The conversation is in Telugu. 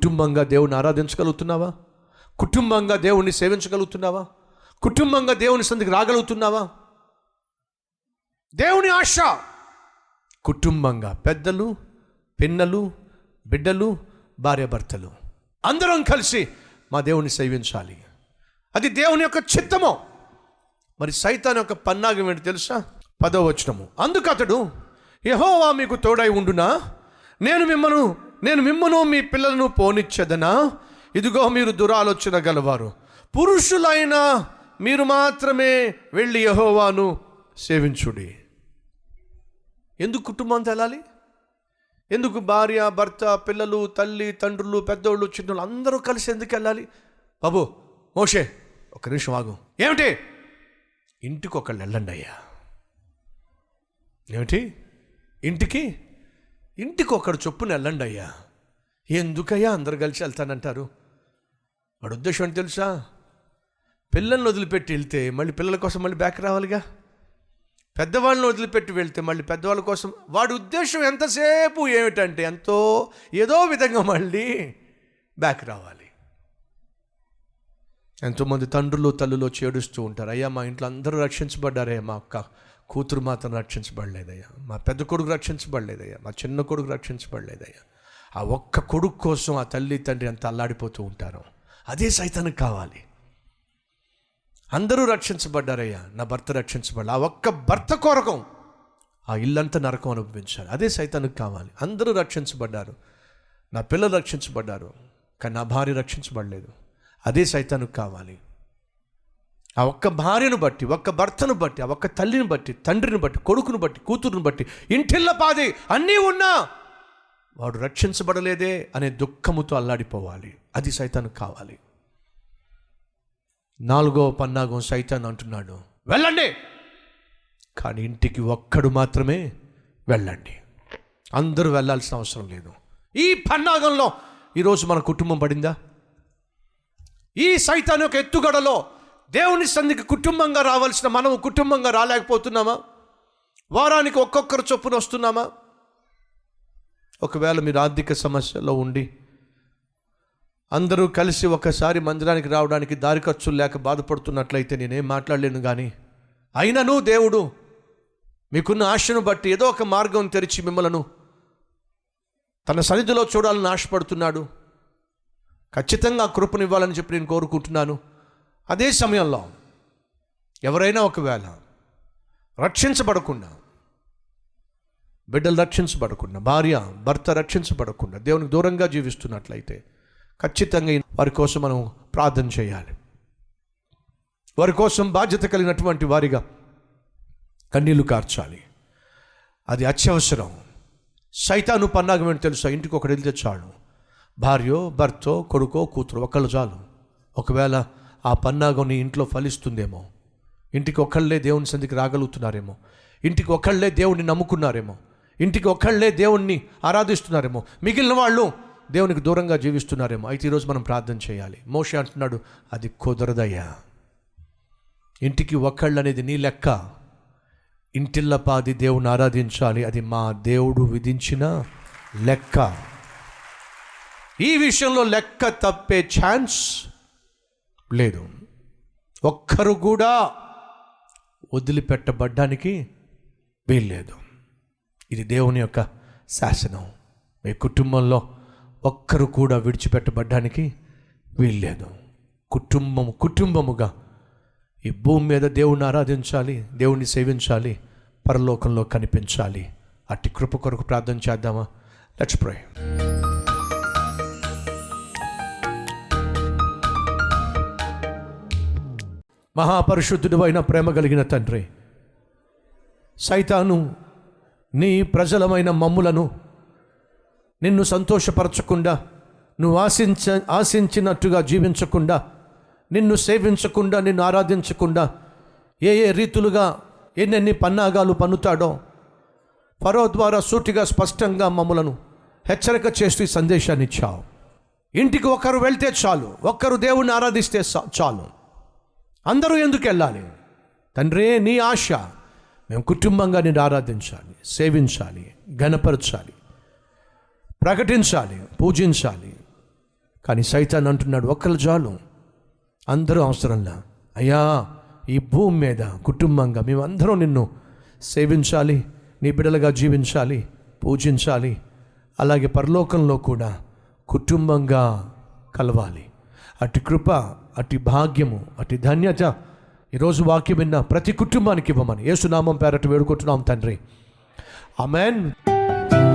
కుటుంబంగా దేవుని ఆరాధించగలుగుతున్నావా? కుటుంబంగా దేవుణ్ణి సేవించగలుగుతున్నావా? కుటుంబంగా దేవుని సందికి రాగలుగుతున్నావా? దేవుని ఆశ. కుటుంబంగా పెద్దలు పిన్నలు బిడ్డలు భార్యాభర్తలు. అందరం కలిసి మా దేవుని సేవించాలి. అది దేవుని యొక్క చిత్తము. మరి సైతాన్ యొక్క పన్నాగం ఏంటి తెలుసా? పదవచనము అందుకు అతడు యహోవా మీకు తోడై ఉండునా? నేను మిమ్మల్ని నేను మిమ్మను మీ పిల్లలను పోనిచ్చేదనా? ఇదిగో మీరు దురాలోచన గలవారు. పురుషులైన మీరు మాత్రమే వెళ్ళి యహోవాను సేవించుడి. ఎందుకు కుటుంబం తెలాలి ఎందుకు భార్య భర్త పిల్లలు తల్లి తండ్రులు పెద్దోళ్ళు చిన్నోళ్ళు అందరూ కలిసి ఎందుకు వెళ్ళాలి? బాబు మోషే ఒక నిమిషం ఆగు. ఏమిటి? ఇంటికి ఒకళ్ళు వెళ్ళండి అయ్యా. ఏమిటి? ఇంటికి ఇంటికి ఒకడు చొప్పున వెళ్ళండి అయ్యా. ఎందుకయ్యా అందరు కలిసి వెళ్తానంటారు? వాడు ఉద్దేశం అని తెలుసా? పిల్లల్ని వదిలిపెట్టి వెళ్తే మళ్ళీ పిల్లల కోసం మళ్ళీ బ్యాక్ రావాలిగా? పెద్దవాళ్ళని వదిలిపెట్టి వెళ్తే మళ్ళీ పెద్దవాళ్ళ కోసం? వాడి ఉద్దేశం ఎంతసేపు ఏమిటంటే ఎంతో ఏదో విధంగా మళ్ళీ బ్యాక్ రావాలి. ఎంతోమంది తండ్రులు తల్లులు చేడుస్తూ ఉంటారు. అయ్యా మా ఇంట్లో అందరూ రక్షించబడ్డారయ్యా మా అక్క. కూతురు మాత్రం రక్షించబడలేదయ్యా. మా పెద్ద కొడుకు రక్షించబడలేదయ్యా. మా చిన్న కొడుకు రక్షించబడలేదయ్యా. ఆ ఒక్క కొడుకు కోసం ఆ తల్లి తండ్రి అంత అల్లాడిపోతూ ఉంటారు. అదే సైతానికి కావాలి. అందరూ రక్షించబడ్డారయ్యా. నా భర్త రక్షించబడ్డా ఆ ఒక్క భర్త కొరకం ఆ ఇల్లంతా నరకం అనుభవించాలి అదే సైతానికి కావాలి. అందరూ రక్షించబడ్డారు. నా పిల్లలు రక్షించబడ్డారు. కానీ నా భార్య రక్షించబడలేదు. అదే సైతానికి కావాలి. ఆ ఒక్క భార్యను బట్టి ఒక్క భర్తను బట్టి ఆ ఒక్క తల్లిని బట్టి తండ్రిని బట్టి కొడుకును బట్టి కూతురుని బట్టి ఇంటిల్ల పాది అన్నీ ఉన్నా వాడు రక్షించబడలేదే అనే దుఃఖముతో అల్లాడిపోవాలి. అది సైతానికి కావాలి. నాలుగో పన్నాగం సైతాన్ అంటున్నాడు వెళ్ళండి! కానీ ఇంటికి ఒక్కడు మాత్రమే వెళ్ళండి. అందరూ వెళ్ళాల్సిన అవసరం లేదు. ఈ పన్నాగంలో ఈరోజు మన కుటుంబం పడిందా? ఈ సైతాన్ యొక్క ఎత్తుగడలో దేవుని సంధికి కుటుంబంగా రావాల్సిన మనం కుటుంబంగా రాలేకపోతున్నామా? వారానికి ఒక్కొక్కరు చొప్పున వస్తున్నామా? ఒకవేళ మీరు ఆర్థిక సమస్యలో ఉండి అందరూ కలిసి ఒకసారి మందిరానికి రావడానికి దారి ఖర్చులు లేక బాధపడుతున్నట్లయితే నేనేం మాట్లాడలేను కానీ అయినను దేవుడు మీకున్న ఆశను బట్టి ఏదో ఒక మార్గం తెరిచి మిమ్మలను తన సన్నిధిలో చూడాలని ఆశపడుతున్నాడు. ఖచ్చితంగా కృపనివ్వాలని చెప్పి నేను కోరుకుంటున్నాను. అదే సమయంలో ఎవరైనా ఒకవేళ రక్షించబడకుండా బిడ్డలు రక్షించబడకుండా భార్య భర్త రక్షించబడకుండా దేవునికి దూరంగా జీవిస్తున్నట్లయితే ఖచ్చితంగా వారి కోసం మనం ప్రార్థన చేయాలి. వారి కోసం బాధ్యత కలిగినటువంటి వారిగా కన్నీళ్ళు కార్చాలి. అది అత్యవసరం. సైతాను పన్నాగం ఏంటి తెలుసా? ఇంటికి ఒకటి వెళ్తే చాలు. భార్యో భర్తో కొడుకో కూతురు ఒకళ్ళు చాలు. ఒకవేళ ఆ పన్నాగం నీ ఇంట్లో ఫలిస్తుందేమో. ఇంటికి ఒకళ్ళే దేవుని సందికి రాగలుగుతున్నారేమో. ఇంటికి ఒకళ్ళే దేవుణ్ణి నమ్ముకున్నారేమో. ఇంటికి ఒకళ్ళే దేవుణ్ణి ఆరాధిస్తున్నారేమో. మిగిలిన వాళ్ళు దేవునికి దూరంగా జీవిస్తున్నారేమో. అయితే ఈరోజు మనం ప్రార్థన చేయాలి. మోషే అంటున్నాడు అది కుదరదయ్యా. ఇంటికి ఒక్కళ్ళు అనేది నీ లెక్క. ఇంటిల్లపాది దేవుని ఆరాధించాలి. అది మా దేవుడు విధించిన లెక్క. ఈ విషయంలో లెక్క తప్పే ఛాన్స్ లేదు. ఒక్కరు కూడా వదిలిపెట్టబడ్డానికి వీల్లేదు. ఇది దేవుని యొక్క శాసనం. మీ కుటుంబంలో ఒక్కరు కూడా విడిచిపెట్టబడ్డానికి వీల్లేదు. కుటుంబము కుటుంబముగా ఈ భూమి మీద దేవుణ్ణి ఆరాధించాలి దేవుణ్ణి సేవించాలి పరలోకంలో కనిపించాలి. అట్టి కృప కొరకు ప్రార్థన చేద్దామా? లెట్స్ ప్రే మహాపరిశుద్ధుడు అయిన ప్రేమ కలిగిన తండ్రి సైతాను నీ ప్రజలమైన మమ్ములను నిన్ను సంతోషపరచకుండా నువ్వు ఆశించ ఆశించినట్టుగా జీవించకుండా నిన్ను సేవించకుండా నిన్ను ఆరాధించకుండా ఏ ఏ రీతులుగా ఎన్నెన్ని పన్నాగాలు పన్నుతాడో ఫరో ద్వారా సూటిగా స్పష్టంగా మమ్మలను హెచ్చరిక చేస్తూ ఈ సందేశాన్ని ఇచ్చావు. ఇంటికి ఒకరు వెళ్తే చాలు ఒక్కరు దేవుణ్ణి ఆరాధిస్తే చా- చాలు. అందరూ ఎందుకు వెళ్ళాలి? తండ్రే నీ ఆశ. మేము కుటుంబంగా నేను ఆరాధించాలి సేవించాలి ఘనపరచాలి ప్రకటించాలి పూజించాలి. కానీ సైతాన్ అంటున్నాడు ఒక్కరు చాలు. అందరూ అవసరంలా. అయ్యా ఈ భూమి మీద కుటుంబంగా మేమందరం నిన్ను సేవించాలి నీ బిడలుగా జీవించాలి పూజించాలి. అలాగే పరలోకంలో కూడా కుటుంబంగా కలవాలి. అటు కృప అటు భాగ్యము అటు ధన్యత ఈరోజు వాక్యం విన్న ప్రతి కుటుంబానికి ఇవ్వమని యేసునామం పేరట వేడుకుంటున్నాం తండ్రి. అమెన్